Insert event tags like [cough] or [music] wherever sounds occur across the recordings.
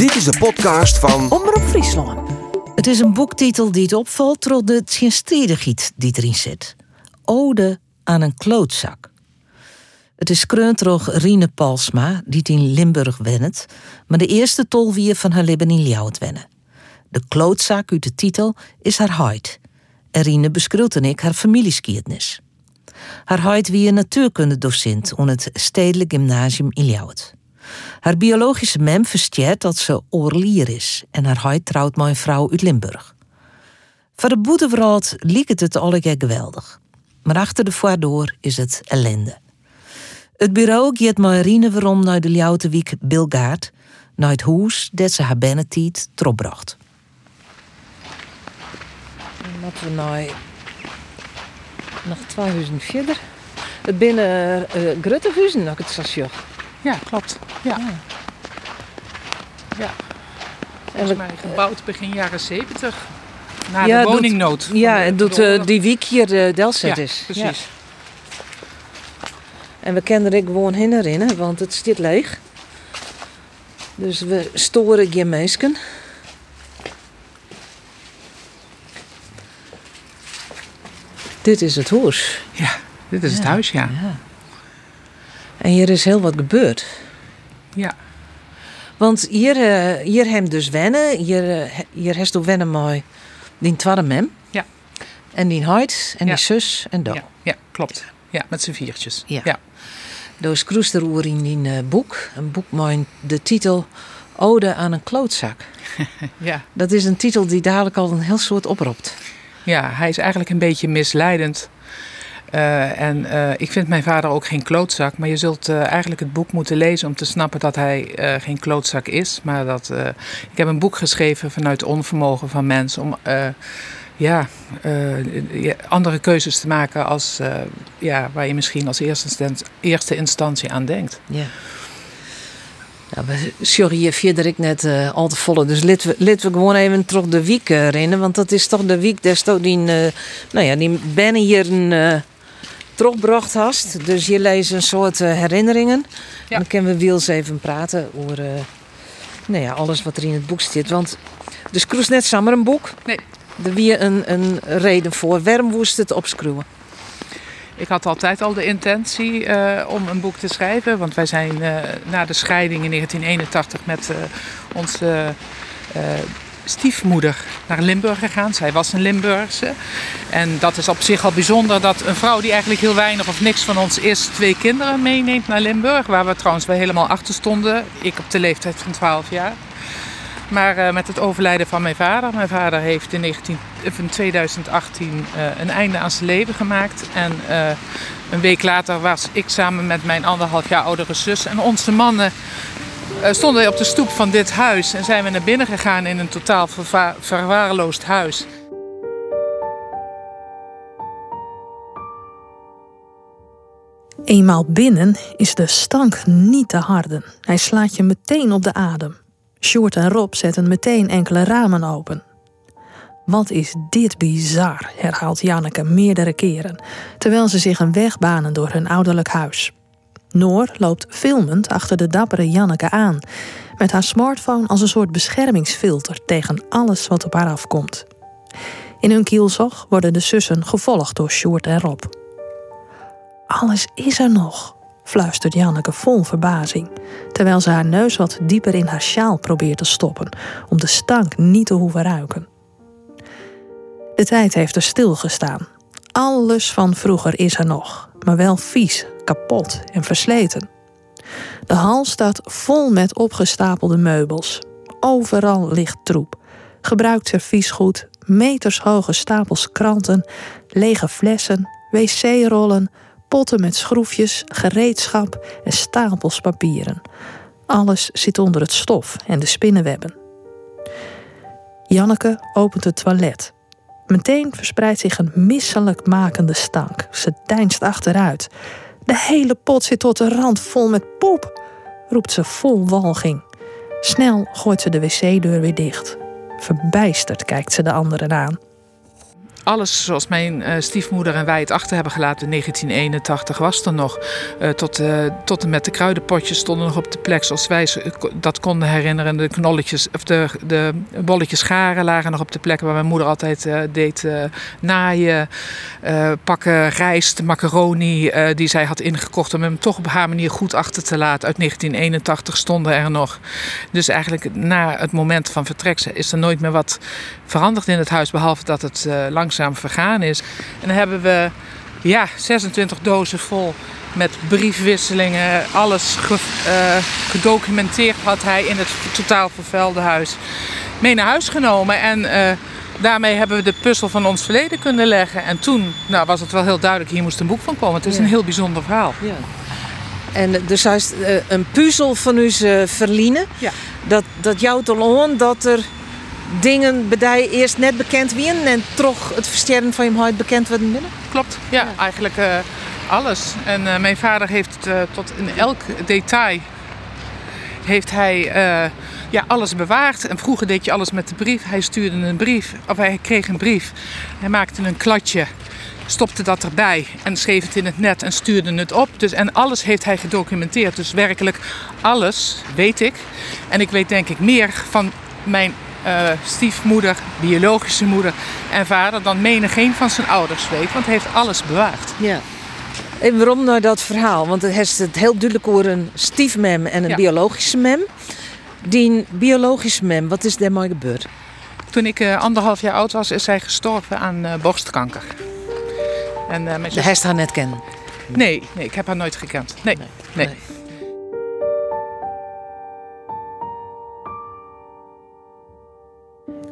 Dit is de podcast van Omroep Friesland. Het is een boektitel die het opvalt door de tjenstredigheid die erin zit. Ode aan een klootzak. Het is kreuntroog Rine Palsma, die in Limburg wennet, maar de eerste tolwier van haar leven in Ljouwt wennen. De klootzak uit de titel is haar huid. En beschreeuwt en ik haar familieskiednis. Haar huid wie een natuurkundedocent aan het Stedelijk Gymnasium in Ljouwt. Haar biologische mem versteert dat ze oorlier is en haar huid trouwt een vrouw uit Limburg. Voor de boeteverhaal liekt het allemaal geweldig. Maar achter de voordeur is het ellende. Het bureau gaat Marine waarom naar de Ljouwtewiek Bilgaard, naar het huis dat ze haar bennetiet tropbracht. Dan moeten we naar nog twee huizen verder. Het binnen uh, Gruttehuizen, nog het station. Ja, klopt. Ja. ja. Volgens mij gebouwd begin jaren 70. Na Ja, de doet- woningnood. van Ja, en doet eh, die wiek hier de Delzet Ja, is. precies. Ja. En we kennen er gewoon herinneren, want het zit leeg. Dus we storen geen mensen. Dit is het huis. Ja, dit is het Ja. huis, ja. Ja. En hier is heel wat gebeurd. Ja, Want hier, eh hier hem dus wennen. Hier, eh, hier heeft ook wennen met die tweede mem. Ja. En die huid en Ja. die zus en dat. ja, ja, klopt. Ja, met z'n viertjes. Ja. ja. Dus Kroes er oer in die eh, boek. Een boek met de titel Ode aan een klootzak. [laughs] ja. Dat is een titel die dadelijk al een heel soort oproept. Ja, hij is eigenlijk een beetje misleidend. Eh, en eh, ik vind mijn vader ook geen klootzak. Maar je zult eh, eigenlijk het boek moeten lezen om te snappen dat hij geen klootzak is. Maar dat, ik heb een boek geschreven vanuit onvermogen van mensen om ja, andere keuzes te maken als, ja, waar je misschien als eerste, instant- eerste instantie aan denkt. Ja. Sorry, hier verder ik net al te volle. Dus laten we, laten we gewoon even terug de week rennen. Want dat is toch de week des toch die, nou ja, die ben hier een teruggebracht hast. Dus je leest een soort eh, herinneringen. Ja. En dan kunnen we Wiels even praten over eh, nou ja, alles wat er in het boek zit. Want dus Kroes net samen een boek. Nee. Er weer een, een reden voor. Waarom moest het opschroeven? Ik had altijd al de intentie eh, om een boek te schrijven. Want wij zijn na de scheiding in 1981 met eh, onze stiefmoeder naar Limburg gegaan. Zij was een Limburgse. En dat is op zich al bijzonder dat een vrouw die eigenlijk heel weinig of niks van ons is... twee kinderen meeneemt naar Limburg. Waar we trouwens wel helemaal achter stonden. Ik op de leeftijd van 12 jaar. Maar eh, met het overlijden van mijn vader. Mijn vader heeft in, 19, of in 2018 eh, een einde aan zijn leven gemaakt. En eh, een week later was ik samen met mijn anderhalf jaar oudere zus en onze mannen eh, stonden op de stoep van dit huis. En zijn we naar binnen gegaan in een totaal verwaarloosd huis. Eenmaal binnen is de stank niet te harden. Hij slaat je meteen op de adem. Sjoerd en Rob zetten meteen enkele ramen open. Wat is dit bizar, herhaalt Janneke meerdere keren, terwijl ze zich een weg banen door hun ouderlijk huis. Noor loopt filmend achter de dappere Janneke aan, met haar smartphone als een soort beschermingsfilter tegen alles wat op haar afkomt. In hun kielzog worden de zussen gevolgd door Sjoerd en Rob. Alles is er nog, fluistert Janneke vol verbazing, terwijl ze haar neus wat dieper in haar sjaal probeert te stoppen om de stank niet te hoeven ruiken. De tijd heeft er stilgestaan. Alles van vroeger is er nog, maar wel vies, kapot en versleten. De hal staat vol met opgestapelde meubels. Overal ligt troep. Gebruikt serviesgoed, metershoge stapels kranten, lege flessen, wc-rollen, potten met schroefjes, gereedschap en stapels papieren. Alles zit onder het stof en de spinnenwebben. Janneke opent het toilet. Meteen verspreidt zich een misselijk makende stank. Ze deinst achteruit. De hele pot zit tot de rand vol met poep, roept ze vol walging. Snel gooit ze de wc-deur weer dicht. Verbijsterd kijkt ze de anderen aan. Alles zoals mijn uh, stiefmoeder en wij het achter hebben gelaten in 1981 was er nog. Uh, tot, uh, tot en met de kruidenpotjes stonden nog op de plek zoals wij dat konden herinneren. De knolletjes, of de, de bolletjes garen lagen nog op de plek waar mijn moeder altijd deed naaien. pakken rijst, macaroni die zij had ingekocht om hem toch op haar manier goed achter te laten. Uit 1981 stonden er nog. Dus eigenlijk na het moment van vertrek is er nooit meer wat veranderd in het huis. Behalve dat het langzaam vergaan is. En dan hebben we ja, 26 dozen vol met briefwisselingen. Alles eh, gedocumenteerd had hij in het totaal vervuilde huis mee naar huis genomen. En uh, daarmee hebben we de puzzel van ons verleden kunnen leggen. En toen nou, was het wel heel duidelijk, hier moest een boek van komen. Het is een heel bijzonder verhaal. Ja. En dus hij is een puzzel van uw verliezen. Ja. Dat, dat jouwt al aan dat er dingen bij eerst net bekend winnen en toch het versterren van je huid bekend worden binnen? Klopt, ja, eigenlijk uh, alles. En uh, mijn vader heeft uh, tot in elk detail heeft hij ja, alles bewaard. En vroeger deed je alles met de brief. Hij stuurde een brief, of hij kreeg een brief. Hij maakte een kladje, stopte dat erbij en schreef het in het net en stuurde het op. Dus, en alles heeft hij gedocumenteerd. Dus werkelijk alles weet ik. En ik weet denk ik meer van mijn uh, stiefmoeder, biologische moeder en vader dan menig geen van zijn ouders weet, want hij heeft alles bewaard. Ja. En waarom nou dat verhaal? Want het heeft het heel duidelijk over een stiefmem en een biologische mem. Die biologische mem, wat is daarmee gebeurd? Toen ik uh, anderhalf jaar oud was, is zij gestorven aan uh, borstkanker. En, uh, mijn zus... De haar net kennen? Nee, nee, ik heb haar nooit gekend. nee. nee. nee.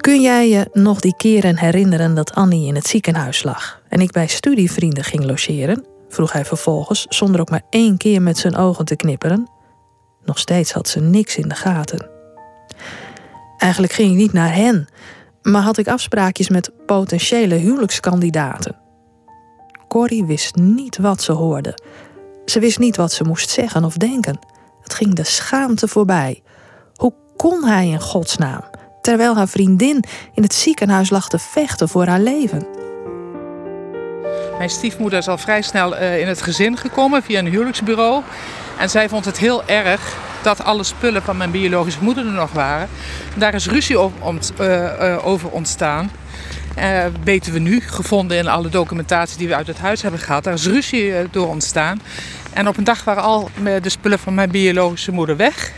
Kun jij je nog die keren herinneren dat Annie in het ziekenhuis lag en ik bij studievrienden ging logeren? vroeg hij vervolgens, zonder ook maar één keer met zijn ogen te knipperen. Nog steeds had ze niks in de gaten. Eigenlijk ging ik niet naar hen, maar had ik afspraakjes met potentiële huwelijkskandidaten. Corrie wist niet wat ze hoorde. Ze wist niet wat ze moest zeggen of denken. Het ging de schaamte voorbij. Hoe kon hij in godsnaam? Terwijl haar vriendin in het ziekenhuis lag te vechten voor haar leven. Mijn stiefmoeder is al vrij snel eh, in het gezin gekomen via een huwelijksbureau. En zij vond het heel erg dat alle spullen van mijn biologische moeder er nog waren. Daar is ruzie eh, eh, over ontstaan. Uh, weten we nu, gevonden in alle documentatie die we uit het huis hebben gehad. Daar is ruzie door ontstaan. En op een dag waren al de spullen van mijn biologische moeder weg.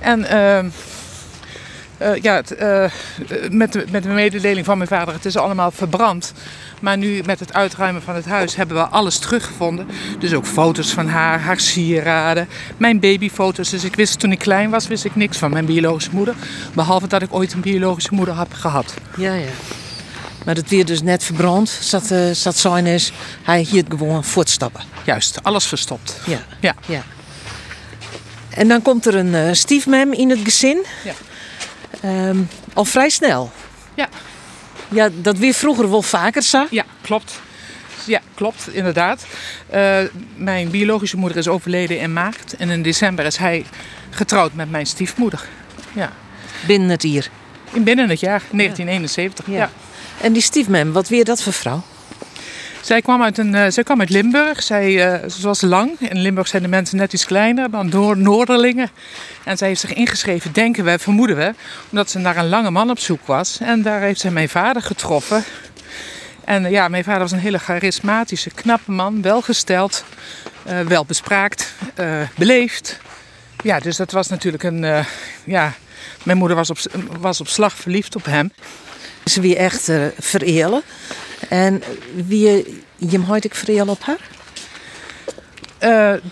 En ehm, uh, ja, uh, met, met de mededeling van mijn vader, het is allemaal verbrand. Maar nu met het uitruimen van het huis hebben we alles teruggevonden. Dus ook foto's van haar, haar sieraden, mijn babyfoto's. Dus ik wist toen ik klein was, wist ik niks van mijn biologische moeder. Behalve dat ik ooit een biologische moeder heb gehad. Ja, ja. Maar het weer dus net verbrand. Zat, uh, zat zijn is, hij hier gewoon voortstappen. Juist, alles verstopt. Ja. ja. ja. En dan komt er een stiefmem in het gezin. Ja. Um, al vrij snel. Ja. Ja, dat weer vroeger wel vaker zag. Ja, klopt. Ja, klopt, inderdaad. Uh, mijn biologische moeder is overleden in maart. En in december is hij getrouwd met mijn stiefmoeder. Ja. Binnen het jaar? In binnen het jaar, 1971, ja. ja. En die stiefmem, wat weer dat voor vrouw? Zij kwam uit, een, uh, zij kwam uit Limburg. Zij, uh, ze was lang. In Limburg zijn de mensen net iets kleiner dan door Noorderlingen. En zij heeft zich ingeschreven, denken we, vermoeden we, omdat ze naar een lange man op zoek was. En daar heeft zij mijn vader getroffen. En uh, ja, mijn vader was een hele charismatische, knappe man, welgesteld, welbespraakt, beleefd. Ja, dus dat was natuurlijk een. ja, mijn moeder was op, was op slag verliefd op hem. Ze wie echt verelen. En wie je ik vereel op haar? Uh,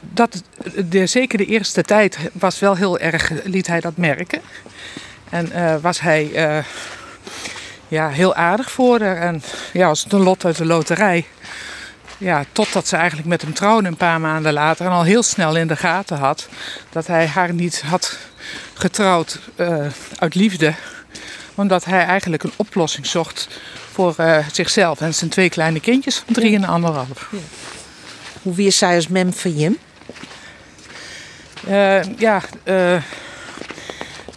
dat, de, zeker de eerste tijd was wel heel erg, liet hij dat merken. En uh, was hij uh, ja, heel aardig voor haar. En ja, als een lot uit de loterij. Ja, totdat ze eigenlijk met hem trouwde een paar maanden later. En al heel snel in de gaten had dat hij haar niet had getrouwd uit liefde. Omdat hij eigenlijk een oplossing zocht voor uh, zichzelf en zijn twee kleine kindjes van drie en anderhalf. Ja. Hoe wie zij als mem van Jim? Uh, ja, uh,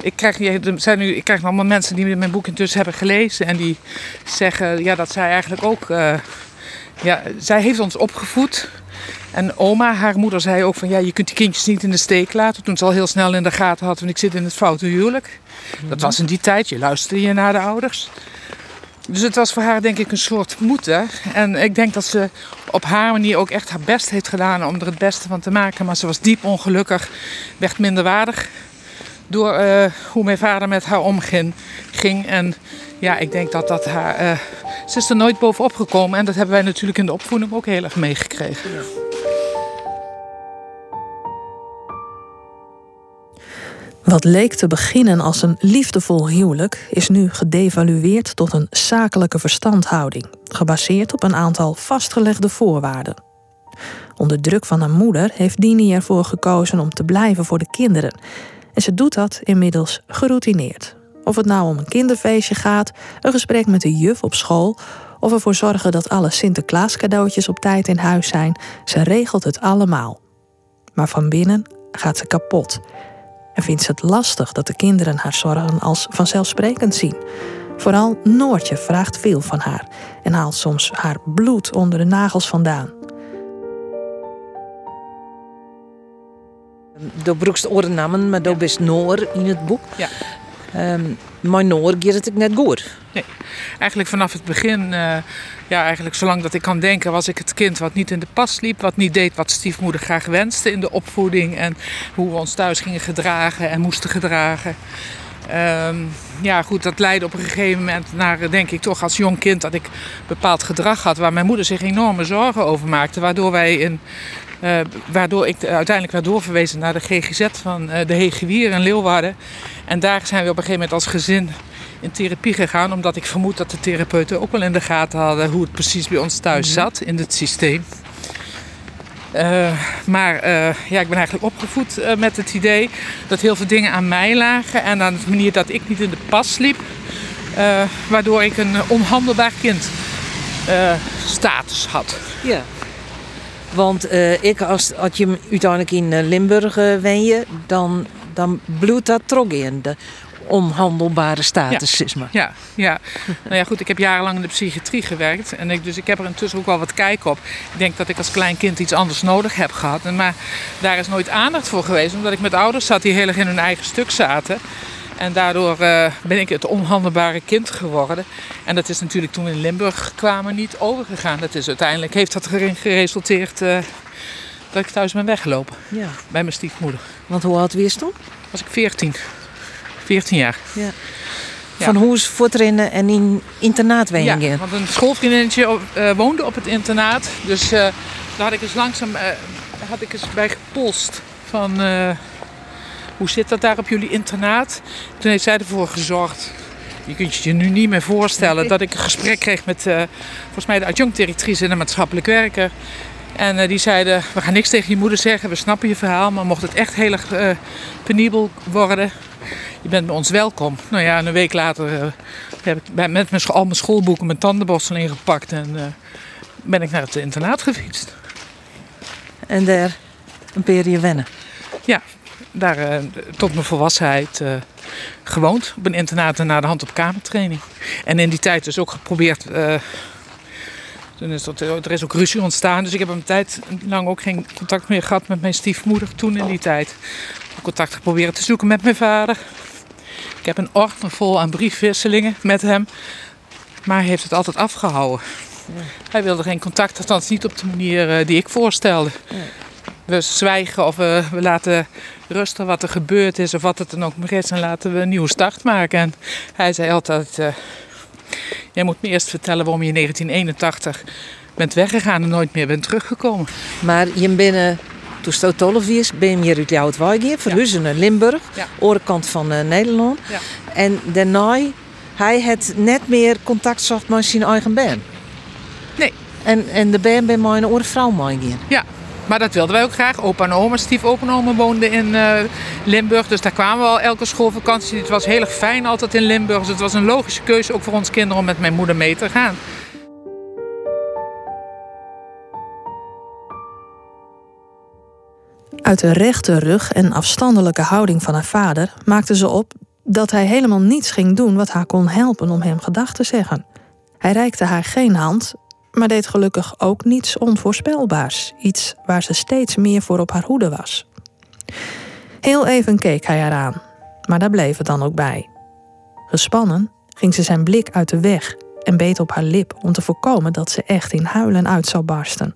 ik krijg, er zijn nu, ik krijg allemaal mensen die mijn boek intussen hebben gelezen. En die zeggen ja, dat zij eigenlijk ook. Ja, zij heeft ons opgevoed. En oma, haar moeder, zei ook van ja, je kunt die kindjes niet in de steek laten. Toen ze al heel snel in de gaten had, van ik zit in het foute huwelijk. Dat was in die tijd, je luisterde je naar de ouders. Dus het was voor haar denk ik een soort moeten. En ik denk dat ze op haar manier ook echt haar best heeft gedaan om er het beste van te maken. Maar ze was diep ongelukkig, werd minderwaardig door uh, hoe mijn vader met haar omging. Ging. En ja, ik denk dat dat haar... Uh, ze is er nooit bovenop gekomen. En dat hebben wij natuurlijk in de opvoeding ook heel erg meegekregen. Wat leek te beginnen als een liefdevol huwelijk, is nu gedevalueerd tot een zakelijke verstandhouding, gebaseerd op een aantal vastgelegde voorwaarden. Onder druk van haar moeder heeft Dini ervoor gekozen om te blijven voor de kinderen. En ze doet dat inmiddels geroutineerd. Of het nou om een kinderfeestje gaat, een gesprek met de juf op school, of ervoor zorgen dat alle Sinterklaas cadeautjes op tijd in huis zijn, ze regelt het allemaal. Maar van binnen gaat ze kapot en vindt ze het lastig dat de kinderen haar zorgen als vanzelfsprekend zien. Vooral Noortje vraagt veel van haar en haalt soms haar bloed onder de nagels vandaan. De broekste oren maar dat is Noor in het boek. Ja. Um, maar Noor gaat het net goed. Nee, eigenlijk vanaf het begin, uh, ja, eigenlijk zolang dat ik kan denken, was ik het kind wat niet in de pas liep, wat niet deed wat stiefmoeder graag wenste in de opvoeding en hoe we ons thuis gingen gedragen en moesten gedragen. Um, ja, goed, dat leidde op een gegeven moment naar, denk ik toch als jong kind, dat ik bepaald gedrag had waar mijn moeder zich enorme zorgen over maakte. Waardoor wij in uh, waardoor ik uiteindelijk werd doorverwezen naar de GGZ van uh, de Hegewier in Leeuwarden. En daar zijn we op een gegeven moment als gezin in therapie gegaan. Omdat ik vermoed dat de therapeuten ook wel in de gaten hadden hoe het precies bij ons thuis mhm. zat in het systeem. Uh, maar ja, ik ben eigenlijk opgevoed met het idee dat heel veel dingen aan mij lagen. En aan de manier dat ik niet in de pas liep. waardoor ik een onhandelbaar kind status had. Ja. Want ik, als, als je uiteindelijk in eh, Limburg wen je, dan, dan bloedt dat trok in. De onhandelbare status, ja. Ja, ja. nou ja, goed, ik heb jarenlang in de psychiatrie gewerkt. En ik, dus ik heb er intussen ook wel wat kijk op. Ik denk dat ik als klein kind iets anders nodig heb gehad. Maar daar is nooit aandacht voor geweest. Omdat ik met ouders zat die heel erg in hun eigen stuk zaten. En daardoor uh, ben ik het onhandelbare kind geworden. En dat is natuurlijk toen we in Limburg kwamen niet overgegaan. Dat is uiteindelijk heeft dat erin geresulteerd uh, dat ik thuis ben weggelopen. Ja. Bij mijn stiefmoeder. Want hoe oud was je toen? Was ik 14. 14 jaar. Ja. Van hoe is voetrennen en in internaat Ja, want een schoolvriendinnetje uh, woonde op het internaat. Dus daar had ik eens langzaam had ik eens bij gepolst van hoe zit dat daar op jullie internaat? Toen heeft zij ervoor gezorgd. Je kunt je je nu niet meer voorstellen dat ik een gesprek kreeg met uh, volgens mij de adjunct-directrice en de maatschappelijk werker. En uh, die zeiden, we gaan niks tegen je moeder zeggen, we snappen je verhaal, maar mocht het echt heel erg uh, penibel worden, je bent bij ons welkom. Nou ja, een week later heb ik met mijn, al mijn schoolboeken mijn tandenborstel ingepakt en ben ik naar het internaat gefietst. En daar een periode wennen? Ja, daar uh, tot mijn volwassenheid gewoond. Op een internaat en na de hand op kamertraining. En in die tijd dus ook geprobeerd. Toen is dat, er is ook ruzie ontstaan. Dus ik heb een tijd lang ook geen contact meer gehad met mijn stiefmoeder toen in die tijd. Contact geprobeerd te zoeken met mijn vader. Ik heb een orde vol aan briefwisselingen met hem. Maar hij heeft het altijd afgehouden. Ja. Hij wilde geen contact, althans niet op de manier die ik voorstelde. Ja we zwijgen of we, we, laten rusten wat er gebeurd is of wat het dan ook maar is en laten we een nieuwe start maken. En hij zei altijd, uh, jij moet me eerst vertellen waarom je in 1981 bent weggegaan en nooit meer bent teruggekomen. Maar je binnen toen stoot is, ben je uit Joutwijgeer, verhuizen naar Limburg, ja. orenkant van uh, Nederland. Ja. En daarna, hij had net meer contact zocht met zijn eigen band. Nee. En, en de band ben mijn een vrouw meegaan. Ja, maar dat wilden wij ook graag. Opa en oma, stief opa en oma woonden in uh, Limburg. Dus daar kwamen we al elke schoolvakantie. Het was heel erg fijn altijd in Limburg. Dus het was een logische keuze ook voor ons kinderen om met mijn moeder mee te gaan. Uit de rechte rug en afstandelijke houding van haar vader maakte ze op dat hij helemaal niets ging doen wat haar kon helpen om hem gedag te zeggen. Hij reikte haar geen hand, maar deed gelukkig ook niets onvoorspelbaars, iets waar ze steeds meer voor op haar hoede was. Heel even keek hij haar aan, maar daar bleef het dan ook bij. Gespannen ging ze zijn blik uit de weg en beet op haar lip om te voorkomen dat ze echt in huilen uit zou barsten.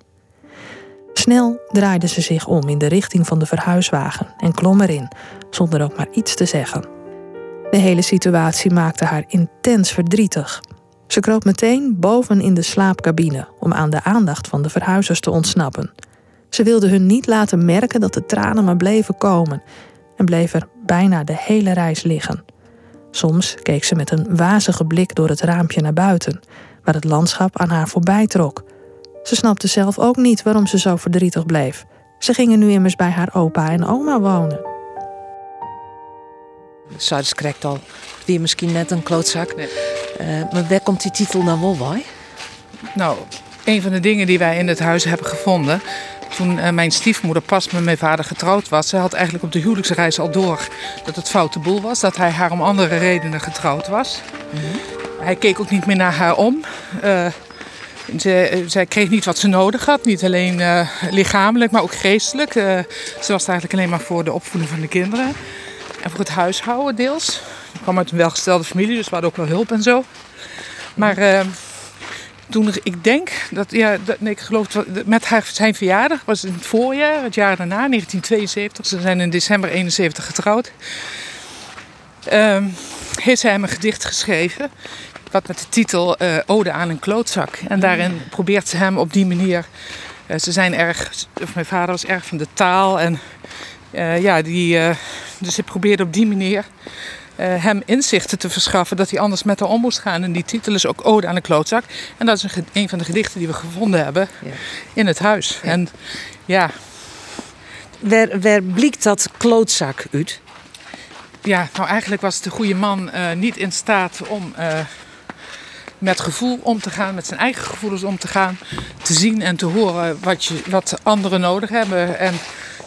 Snel draaide ze zich om in de richting van de verhuiswagen en klom erin, zonder ook maar iets te zeggen. De hele situatie maakte haar intens verdrietig. Ze kroop meteen boven in de slaapcabine om aan de aandacht van de verhuizers te ontsnappen. Ze wilde hun niet laten merken dat de tranen maar bleven komen en bleef er bijna de hele reis liggen. Soms keek ze met een wazige blik door het raampje naar buiten, waar het landschap aan haar voorbij trok. Ze snapte zelf ook niet waarom ze zo verdrietig bleef. Ze gingen nu immers bij haar opa en oma wonen. Sardes krijgt al weer misschien net een klootzak. Nee. Uh, maar waar komt die titel nou wel bij? Nou, een van de dingen die wij in het huis hebben gevonden. Toen uh, mijn stiefmoeder pas met mijn vader getrouwd was, ze had eigenlijk op de huwelijksreis al door dat het foute boel was. Dat hij haar om andere redenen getrouwd was. Mm -hmm. Hij keek ook niet meer naar haar om. Uh, ze, zij kreeg niet wat ze nodig had. Niet alleen uh, lichamelijk, maar ook geestelijk. Uh, ze was eigenlijk alleen maar voor de opvoeding van de kinderen. En voor het huishouden deels. Ik kwam uit een welgestelde familie, dus we hadden ook wel hulp en zo. Maar uh, toen, ik denk dat, ja, nee, ik geloof met haar, zijn verjaardag, was in het voorjaar, het jaar daarna, 1972. Ze zijn in december 71 getrouwd. heeft zij hem een gedicht geschreven wat met de titel uh, Ode aan een klootzak. En daarin probeert ze hem op die manier. Uh, ze zijn erg. Of mijn vader was erg van de taal. En uh, ja, die, dus ze probeerde op die manier hem inzichten te verschaffen dat hij anders met haar om moest gaan. En die titel is ook Ode aan een klootzak. En dat is een, een van de gedichten die we gevonden hebben ja. in het huis. Ja. En ja. Waar, waar blikt dat klootzak uit? Ja, nou eigenlijk was de goede man niet in staat om met gevoel om te gaan, met zijn eigen gevoelens om te gaan. Te zien en te horen wat, je, wat anderen nodig hebben. En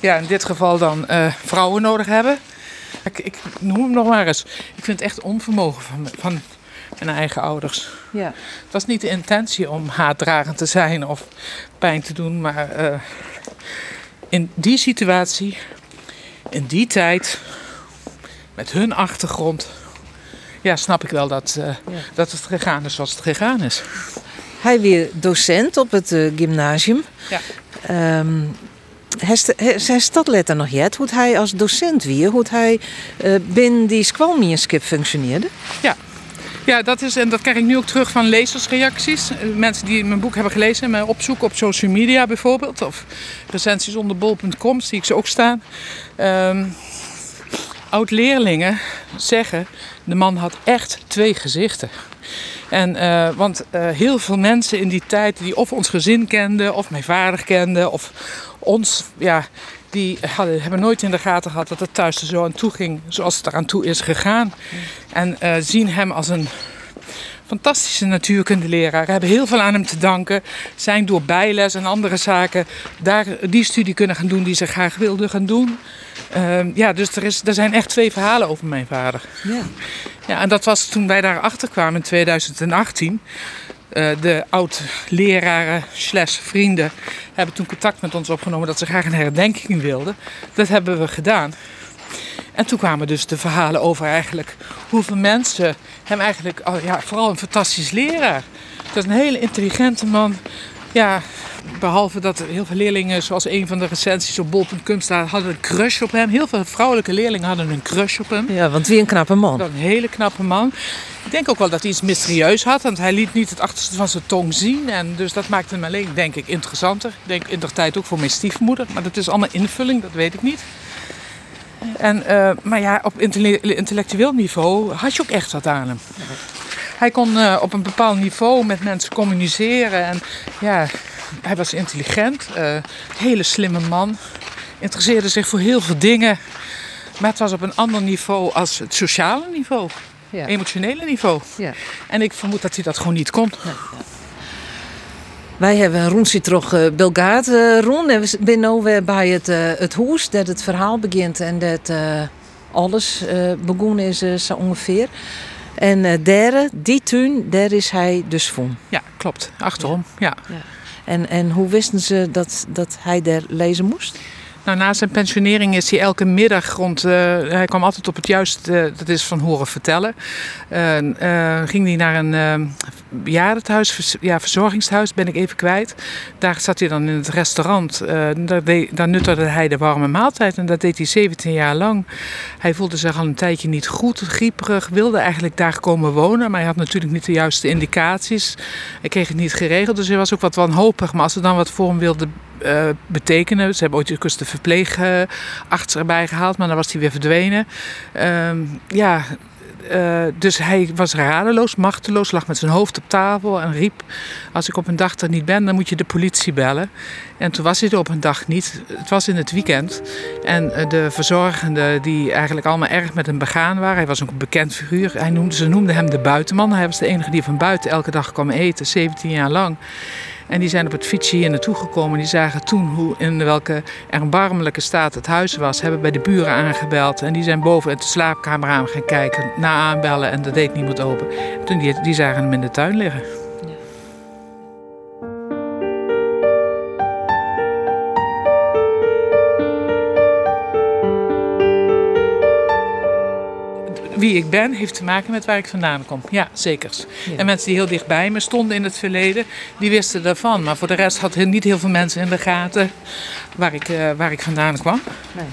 ja, in dit geval dan uh, vrouwen nodig hebben. Ik, ik, noem hem nog maar eens. Ik vind het echt onvermogen van, van mijn eigen ouders. Ja. Het was niet de intentie om haatdragend te zijn of pijn te doen. Maar uh, in die situatie, in die tijd, met hun achtergrond ja, snap ik wel dat, uh, ja. dat het gegaan is zoals het gegaan is. Hij weer docent op het uh, gymnasium. Ja. Um, hij staat nog jet hoe hij als docent weer, hoe hij uh, binnen die squalmienskip functioneerde. Ja. Ja, dat is, en dat krijg ik nu ook terug van lezersreacties. Mensen die mijn boek hebben gelezen en mij opzoeken op social media bijvoorbeeld. Of recensies onder bol.com, zie ik ze ook staan. Um, oud-leerlingen zeggen, de man had echt twee gezichten. En, uh, want uh, heel veel mensen in die tijd die of ons gezin kenden, of mijn vader kenden, of ons, ja, die hadden, hebben nooit in de gaten gehad dat het thuis er zo aan toe ging zoals het eraan toe is gegaan. En uh, zien hem als een fantastische natuurkundeleraar. Hebben heel veel aan hem te danken. Zijn door bijles en andere zaken daar die studie kunnen gaan doen die ze graag wilden gaan doen. Uh, ja, dus er, is, er zijn echt twee verhalen over mijn vader. Ja. ja en dat was toen wij daarachter kwamen in 2018. Uh, de oud-leraren slash vrienden hebben toen contact met ons opgenomen dat ze graag een herdenking wilden. Dat hebben we gedaan. En toen kwamen dus de verhalen over eigenlijk hoeveel mensen hem eigenlijk, oh ja, vooral een fantastisch leraar. Dat is een hele intelligente man. Ja, behalve dat heel veel leerlingen, zoals een van de recensies op bol.com staat, hadden een crush op hem. Heel veel vrouwelijke leerlingen hadden een crush op hem. Ja, want wie een knappe man. Een hele knappe man. Ik denk ook wel dat hij iets mysterieus had, want hij liet niet het achterste van zijn tong zien. En dus dat maakte hem alleen, denk ik, interessanter. Ik denk in de tijd ook voor mijn stiefmoeder. Maar dat is allemaal invulling, dat weet ik niet. En, uh, maar ja, op intellectueel niveau had je ook echt wat aan hem. Hij kon uh, op een bepaald niveau met mensen communiceren. En ja, hij was intelligent, uh, hele slimme man. Interesseerde zich voor heel veel dingen. Maar het was op een ander niveau als het sociale niveau. Ja. Emotionele niveau. Ja. En ik vermoed dat hij dat gewoon niet kon. Ja, wij hebben een terug uh, Belgaat uh, rond. En we zijn nu bij het, uh, het huis dat het verhaal begint. En dat, alles begonnen is zo ongeveer. En derde, die tuin, daar is hij dus van. Ja, klopt. Achterom, ja. ja. En, en hoe wisten ze dat, dat hij daar lezen moest? Nou, na zijn pensionering is hij elke middag rond. Uh, hij kwam altijd op het juiste, dat is van horen vertellen. Uh, ging hij naar een bejaardenhuis, vers, ja, verzorgingshuis, ben ik even kwijt. Daar zat hij dan in het restaurant. daar, deed, daar hij de warme maaltijd en dat deed hij 17 jaar lang. Hij voelde zich al een tijdje niet goed, grieperig, wilde eigenlijk daar komen wonen. Maar hij had natuurlijk niet de juiste indicaties. Hij kreeg het niet geregeld, dus hij was ook wat wanhopig. Maar als er dan wat voor hem wilde uh, betekenen. Ze hebben ooit de verpleegarts erbij gehaald, maar dan was hij weer verdwenen. Uh, ja, uh, dus hij was radeloos, machteloos, lag met zijn hoofd op tafel en riep: Als ik op een dag er niet ben, dan moet je de politie bellen. En toen was hij er op een dag niet. Het was in het weekend. En uh, de verzorgenden, die eigenlijk allemaal erg met hem begaan waren, hij was een bekend figuur. Hij noemde, ze noemden hem de buitenman. Hij was de enige die van buiten elke dag kwam eten, 17 jaar lang. En die zijn op het fietsje hier naartoe gekomen. Die zagen toen hoe, in welke erbarmelijke staat het huis was. Hebben bij de buren aangebeld. En die zijn boven de slaapkamer aan gaan kijken. Na aanbellen en dat deed niemand open. toen die, die zagen hem in de tuin liggen. Wie ik ben heeft te maken met waar ik vandaan kom. Ja, zeker. En mensen die heel dichtbij me stonden in het verleden, die wisten daarvan. Maar voor de rest had niet heel veel mensen in de gaten waar ik, uh, waar ik vandaan kwam. Nee.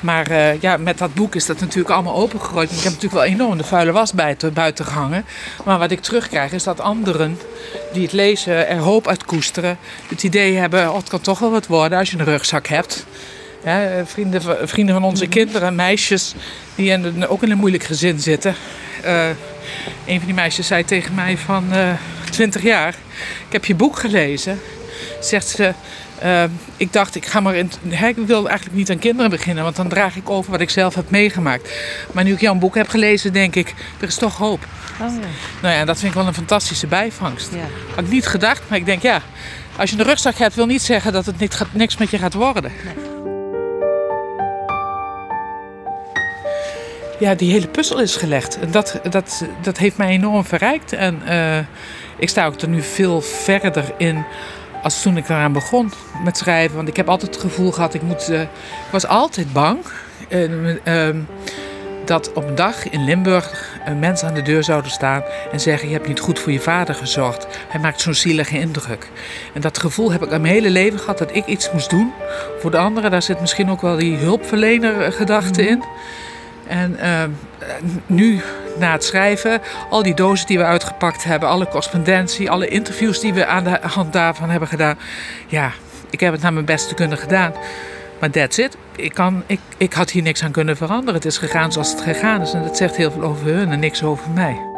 Maar uh, ja, met dat boek is dat natuurlijk allemaal opengegooid. Ik heb natuurlijk wel enorm de vuile was buiten, buiten gehangen. Maar wat ik terugkrijg is dat anderen die het lezen er hoop uit koesteren. Het idee hebben, oh, het kan toch wel wat worden als je een rugzak hebt. Ja, vrienden, vrienden van onze kinderen, meisjes die in, ook in een moeilijk gezin zitten. Uh, een van die meisjes zei tegen mij van uh, eh, 20 jaar: Ik heb je boek gelezen. Zegt ze: uh, Ik dacht, ik ga maar in. ik wil eigenlijk niet aan kinderen beginnen, want dan draag ik over wat ik zelf heb meegemaakt. Maar nu ik jouw boek heb gelezen, denk ik: Er is toch hoop. Oh, ja. Nou ja, dat vind ik wel een fantastische bijvangst. Ja. Had ik niet gedacht, maar ik denk ja. Als je een rugzak hebt, wil niet zeggen dat het niet gaat, niks met je gaat worden. Nee. Ja, die hele puzzel is gelegd. En dat, dat, dat heeft mij enorm verrijkt. En uh, ik sta ook er nu veel verder in als toen ik eraan begon met schrijven. Want ik heb altijd het gevoel gehad, ik, moet, uh, ik was altijd bang uh, dat op een dag in Limburg mensen aan de deur zouden staan en zeggen: Je hebt niet goed voor je vader gezorgd. Hij maakt zo'n zielige indruk. En dat gevoel heb ik mijn hele leven gehad dat ik iets moest doen voor de anderen. Daar zit misschien ook wel die hulpverlener gedachte in. En uh, nu, na het schrijven, al die dozen die we uitgepakt hebben, alle correspondentie, alle interviews die we aan de hand daarvan hebben gedaan. Ja, ik heb het naar mijn beste kunnen gedaan. Maar that's it. Ik, kan, ik, ik had hier niks aan kunnen veranderen. Het is gegaan zoals het gegaan is. En dat zegt heel veel over hun en niks over mij.